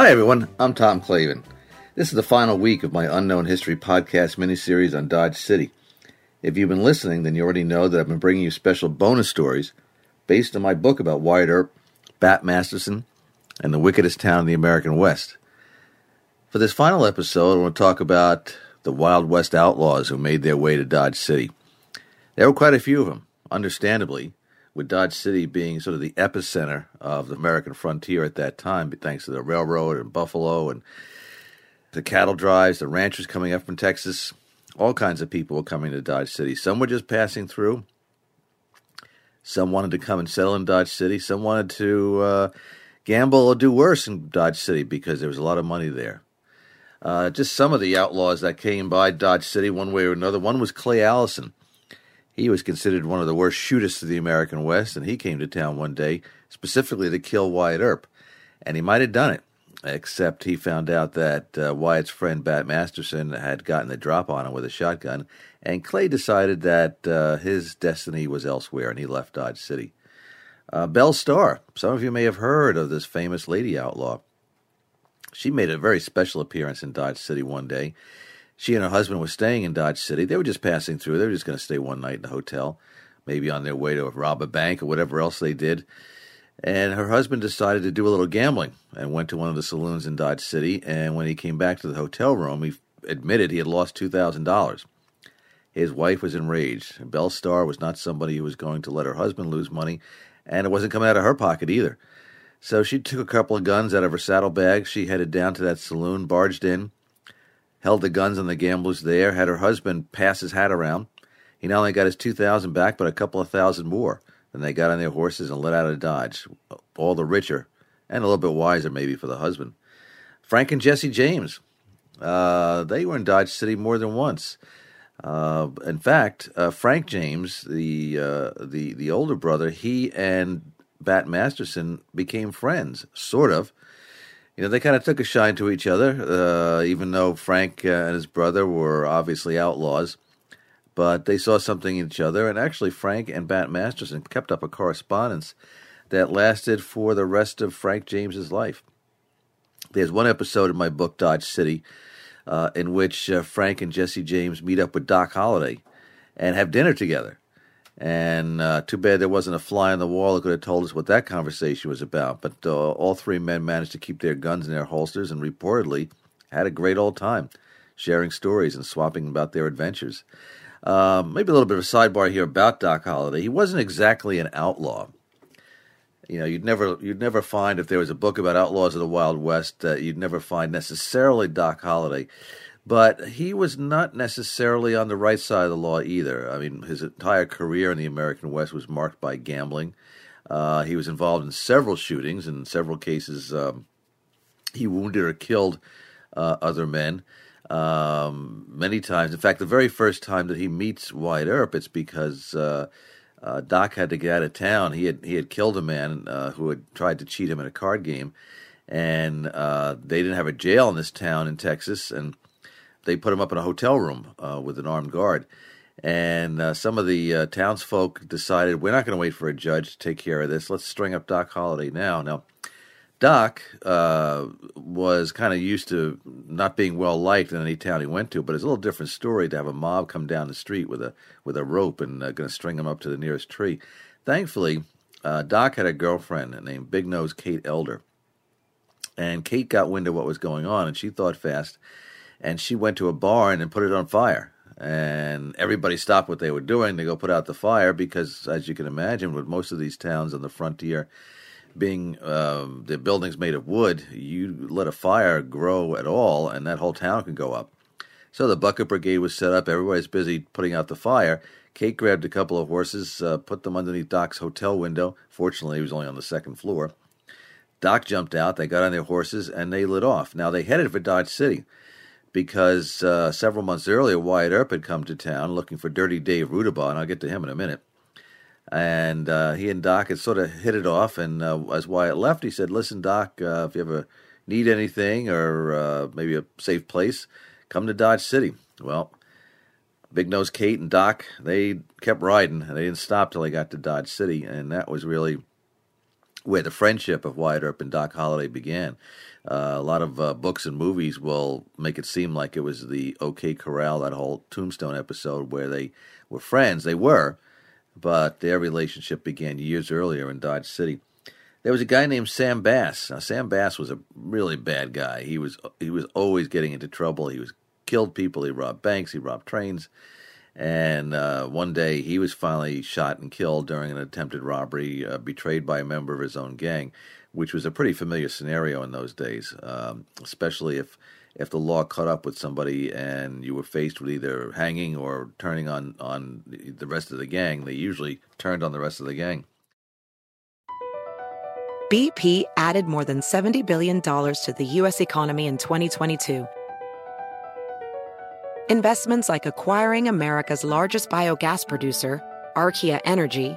Hi, everyone. I'm Tom Clavin. This is the final week of my Unknown History podcast miniseries on Dodge City. If you've been listening, then you already know that I've been bringing you special bonus stories based on my book about Wyatt Earp, Bat Masterson, and the wickedest town in the American West. For this final episode, I want to talk about the Wild West outlaws who made their way to Dodge City. There were quite a few of them, understandably, with Dodge City being sort of the epicenter of the American frontier at that time, thanks to the railroad and Buffalo and the cattle drives, the ranchers coming up from Texas. All kinds of people were coming to Dodge City. Some were just passing through. Some wanted to come and settle in Dodge City. Some wanted to uh, gamble or do worse in Dodge City because there was a lot of money there. Uh, just some of the outlaws that came by Dodge City one way or another. One was Clay Allison. He was considered one of the worst shooters of the American West, and he came to town one day specifically to kill Wyatt Earp. And he might have done it, except he found out that uh, Wyatt's friend Bat Masterson had gotten the drop on him with a shotgun, and Clay decided that uh, his destiny was elsewhere, and he left Dodge City. Uh, Belle Starr, some of you may have heard of this famous lady outlaw. She made a very special appearance in Dodge City one day she and her husband were staying in Dodge City. They were just passing through. They were just going to stay one night in the hotel, maybe on their way to rob a bank or whatever else they did. And her husband decided to do a little gambling and went to one of the saloons in Dodge City. And when he came back to the hotel room, he admitted he had lost $2,000. His wife was enraged. Belle Starr was not somebody who was going to let her husband lose money, and it wasn't coming out of her pocket either. So she took a couple of guns out of her saddlebag. She headed down to that saloon, barged in, held the guns on the gamblers there, had her husband pass his hat around. He not only got his 2000 back, but a couple of thousand more. Then they got on their horses and let out of Dodge, all the richer and a little bit wiser, maybe, for the husband. Frank and Jesse James, uh, they were in Dodge City more than once. Uh, in fact, uh, Frank James, the uh, the the older brother, he and Bat Masterson became friends, sort of you know, they kind of took a shine to each other, uh, even though Frank uh, and his brother were obviously outlaws. But they saw something in each other, and actually, Frank and Bat Masterson kept up a correspondence that lasted for the rest of Frank James's life. There's one episode in my book, Dodge City, uh, in which uh, Frank and Jesse James meet up with Doc Holliday and have dinner together. And uh, too bad there wasn't a fly on the wall that could have told us what that conversation was about. But uh, all three men managed to keep their guns in their holsters and reportedly had a great old time sharing stories and swapping about their adventures. Um, maybe a little bit of a sidebar here about Doc Holliday. He wasn't exactly an outlaw. You know, you'd never you'd never find if there was a book about outlaws of the Wild West, uh, you'd never find necessarily Doc Holliday. But he was not necessarily on the right side of the law either. I mean, his entire career in the American West was marked by gambling. Uh, he was involved in several shootings. In several cases, um, he wounded or killed uh, other men. Um, many times, in fact, the very first time that he meets Wyatt Earp, it's because uh, uh, Doc had to get out of town. He had he had killed a man uh, who had tried to cheat him in a card game, and uh, they didn't have a jail in this town in Texas, and they put him up in a hotel room uh, with an armed guard. And uh, some of the uh, townsfolk decided we're not going to wait for a judge to take care of this. Let's string up Doc Holliday now. Now, Doc uh, was kind of used to not being well liked in any town he went to, but it's a little different story to have a mob come down the street with a with a rope and uh, going to string him up to the nearest tree. Thankfully, uh, Doc had a girlfriend named Big Nose Kate Elder, and Kate got wind of what was going on, and she thought fast and she went to a barn and put it on fire. And everybody stopped what they were doing to go put out the fire because, as you can imagine, with most of these towns on the frontier being um, the buildings made of wood, you let a fire grow at all, and that whole town can go up. So the bucket brigade was set up. Everybody's busy putting out the fire. Kate grabbed a couple of horses, uh, put them underneath Doc's hotel window. Fortunately, he was only on the second floor. Doc jumped out. They got on their horses and they lit off. Now they headed for Dodge City because uh, several months earlier, Wyatt Earp had come to town looking for Dirty Dave Rudabaugh, and I'll get to him in a minute. And uh, he and Doc had sort of hit it off. And uh, as Wyatt left, he said, "Listen, Doc, uh, if you ever need anything or uh, maybe a safe place, come to Dodge City." Well, Big Nose Kate and Doc, they kept riding, and they didn't stop till they got to Dodge City, and that was really where the friendship of Wyatt Earp and Doc Holliday began. Uh, a lot of uh, books and movies will make it seem like it was the OK Corral, that whole Tombstone episode where they were friends. They were, but their relationship began years earlier in Dodge City. There was a guy named Sam Bass. Now, Sam Bass was a really bad guy. He was he was always getting into trouble. He was killed people. He robbed banks. He robbed trains. And uh, one day he was finally shot and killed during an attempted robbery, uh, betrayed by a member of his own gang, which was a pretty familiar scenario in those days, um, especially if if the law caught up with somebody and you were faced with either hanging or turning on on the rest of the gang. They usually turned on the rest of the gang. BP added more than $70 billion to the U.S. economy in 2022 Investments like acquiring America's largest biogas producer, Archaea Energy,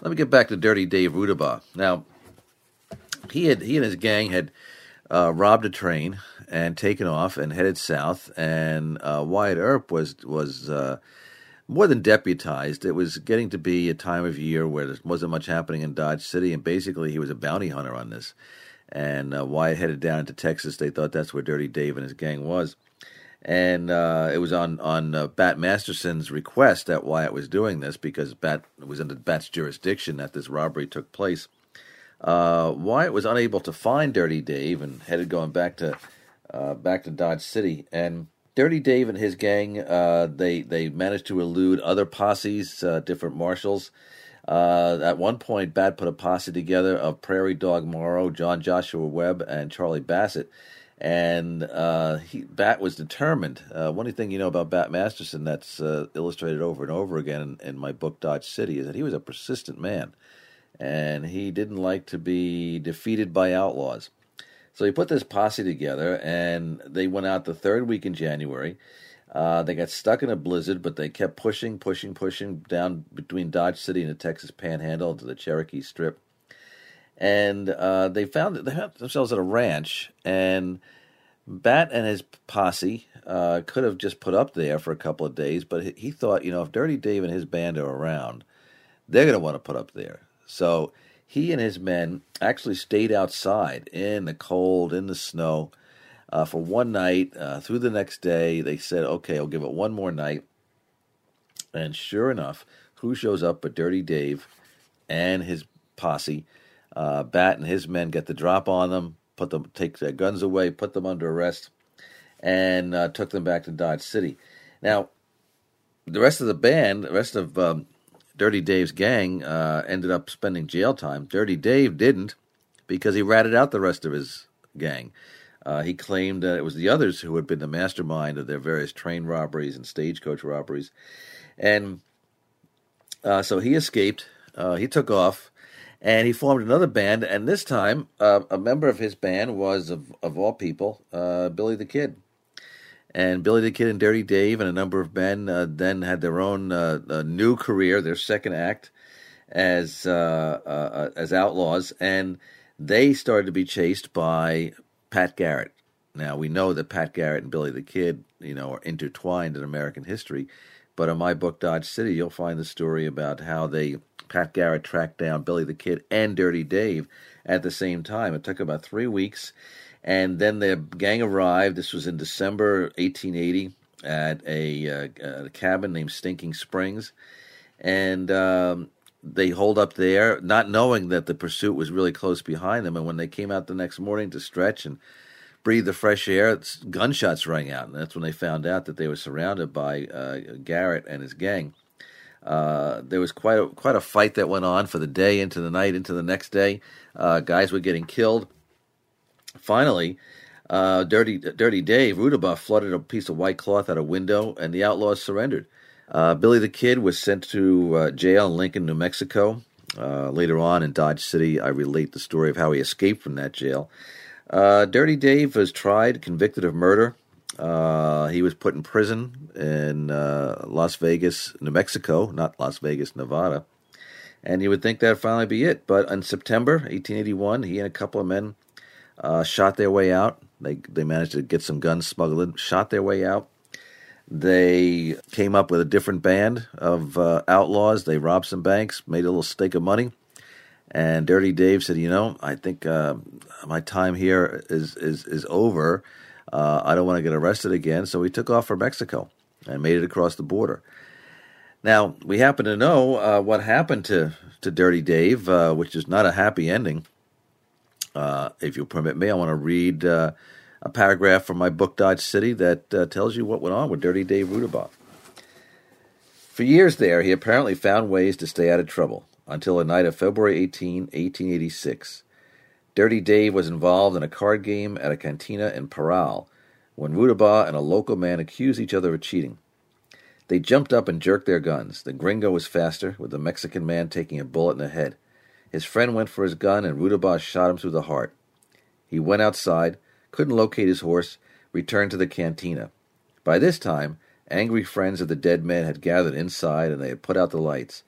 Let me get back to Dirty Dave Rudabaugh. Now, he had he and his gang had uh, robbed a train and taken off and headed south. And uh, Wyatt Earp was was uh, more than deputized. It was getting to be a time of year where there wasn't much happening in Dodge City, and basically he was a bounty hunter on this. And uh, Wyatt headed down into Texas. They thought that's where Dirty Dave and his gang was and uh, it was on on uh, Bat Masterson's request that Wyatt was doing this because Bat was under Bat's jurisdiction that this robbery took place. Uh, Wyatt was unable to find Dirty Dave and headed going back to uh, back to Dodge City. And Dirty Dave and his gang uh, they they managed to elude other posses, uh, different marshals. at one point, Bat put a posse together of Prairie Dog Morrow, John Joshua Webb, and Charlie Bassett and uh, he, Bat was determined. Uh, one thing you know about Bat Masterson that's uh, illustrated over and over again in, in, my book Dodge City is that he was a persistent man, and he didn't like to be defeated by outlaws. So he put this posse together, and they went out the third week in January. Uh, they got stuck in a blizzard, but they kept pushing, pushing, pushing down between Dodge City and the Texas Panhandle to the Cherokee Strip and uh, they found they found themselves at a ranch, and Bat and his posse uh, could have just put up there for a couple of days, but he thought, you know, if Dirty Dave and his band are around, they're going to want to put up there. So he and his men actually stayed outside in the cold, in the snow, uh, for one night. Uh, through the next day, they said, okay, I'll give it one more night. And sure enough, who shows up but Dirty Dave and his posse? Uh, Bat and his men get the drop on them, put them, take their guns away, put them under arrest, and uh, took them back to Dodge City. Now, the rest of the band, the rest of um, Dirty Dave's gang, uh, ended up spending jail time. Dirty Dave didn't because he ratted out the rest of his gang. Uh, he claimed that it was the others who had been the mastermind of their various train robberies and stagecoach robberies. And uh, so he escaped. Uh, he took off and he formed another band. And this time, uh, a member of his band was, of, of all people, uh, Billy the Kid. And Billy the Kid and Dirty Dave and a number of men uh, then had their own uh, new career, their second act as uh, uh, as outlaws, and they started to be chased by Pat Garrett. Now, we know that Pat Garrett and Billy the Kid, you know, are intertwined in American history. But in my book, Dodge City, you'll find the story about how they, Pat Garrett tracked down Billy the Kid and Dirty Dave at the same time. It took about three weeks. And then the gang arrived. This was in December 1880 at a, uh, a cabin named Stinking Springs. And um, they hold up there, not knowing that the pursuit was really close behind them. And when they came out the next morning to stretch and breathe the fresh air, gunshots rang out. And that's when they found out that they were surrounded by uh, Garrett and his gang. Uh, there was quite a, quite a fight that went on for the day, into the night, into the next day. Uh, guys were getting killed. Finally, uh, Dirty Dirty Dave Rudabaugh flooded a piece of white cloth out a window, and the outlaws surrendered. Uh, Billy the Kid was sent to uh, jail in Lincoln, New Mexico. Uh, later on in Dodge City, I relate the story of how he escaped from that jail. Uh, Dirty Dave was tried, convicted of murder. Uh, he was put in prison in uh, Las Vegas, New Mexico, not Las Vegas, Nevada. And you would think that'd finally be it. But in September 1881, he and a couple of men shot their way out. They, they managed to get some guns smuggled in, shot their way out they came up with a different band of uh, outlaws. They robbed some banks, made a little stake of money. And Dirty Dave said, "You know, I think uh, my time here is is is over. Uh, I don't want to get arrested again." So he took off for Mexico and made it across the border. Now we happen to know uh, what happened to to Dirty Dave, uh, which is not a happy ending. Uh, if you'll permit me, I want to read a paragraph from my book Dodge City that uh, tells you what went on with Dirty Dave Rudabaugh. For years there, he apparently found ways to stay out of trouble until a night of February 18, 1886. Dirty Dave was involved in a card game at a cantina in Parral when Rudabaugh and a local man accused each other of cheating. They jumped up and jerked their guns. The gringo was faster, with the Mexican man taking a bullet in the head. His friend went for his gun, and Rudabaugh shot him through the heart. He went outside, couldn't locate his horse, returned to the cantina. By this time, angry friends of the dead man had gathered inside and they had put out the lights.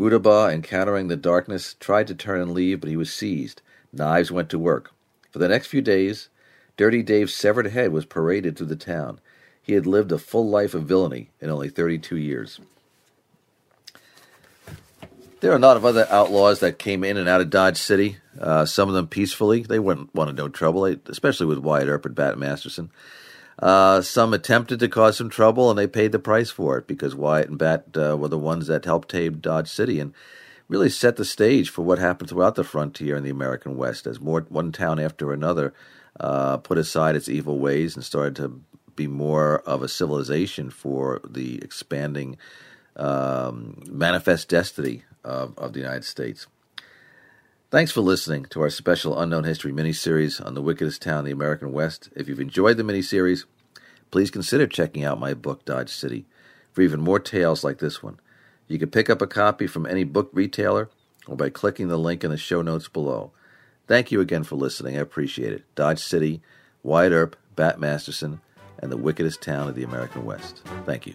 Rudabaugh, encountering the darkness, tried to turn and leave, but he was seized. Knives went to work. For the next few days, Dirty Dave's severed head was paraded through the town. He had lived a full life of villainy in only 32 years. There are a lot of other outlaws that came in and out of Dodge City. Uh, some of them peacefully. They wouldn't want to no trouble, especially with Wyatt Earp and Bat Masterson. Uh, some attempted to cause some trouble, and they paid the price for it because Wyatt and Bat uh, were the ones that helped tame Dodge City and really set the stage for what happened throughout the frontier in the American West as more one town after another uh, put aside its evil ways and started to be more of a civilization for the expanding um, manifest destiny of, of the United States. Thanks for listening to our special Unknown History miniseries on the wickedest town in the American West. If you've enjoyed the miniseries, please consider checking out my book, Dodge City, for even more tales like this one. You can pick up a copy from any book retailer or by clicking the link in the show notes below. Thank you again for listening. I appreciate it. Dodge City, Wyatt Earp, Bat Masterson, and the wickedest town of the American West. Thank you.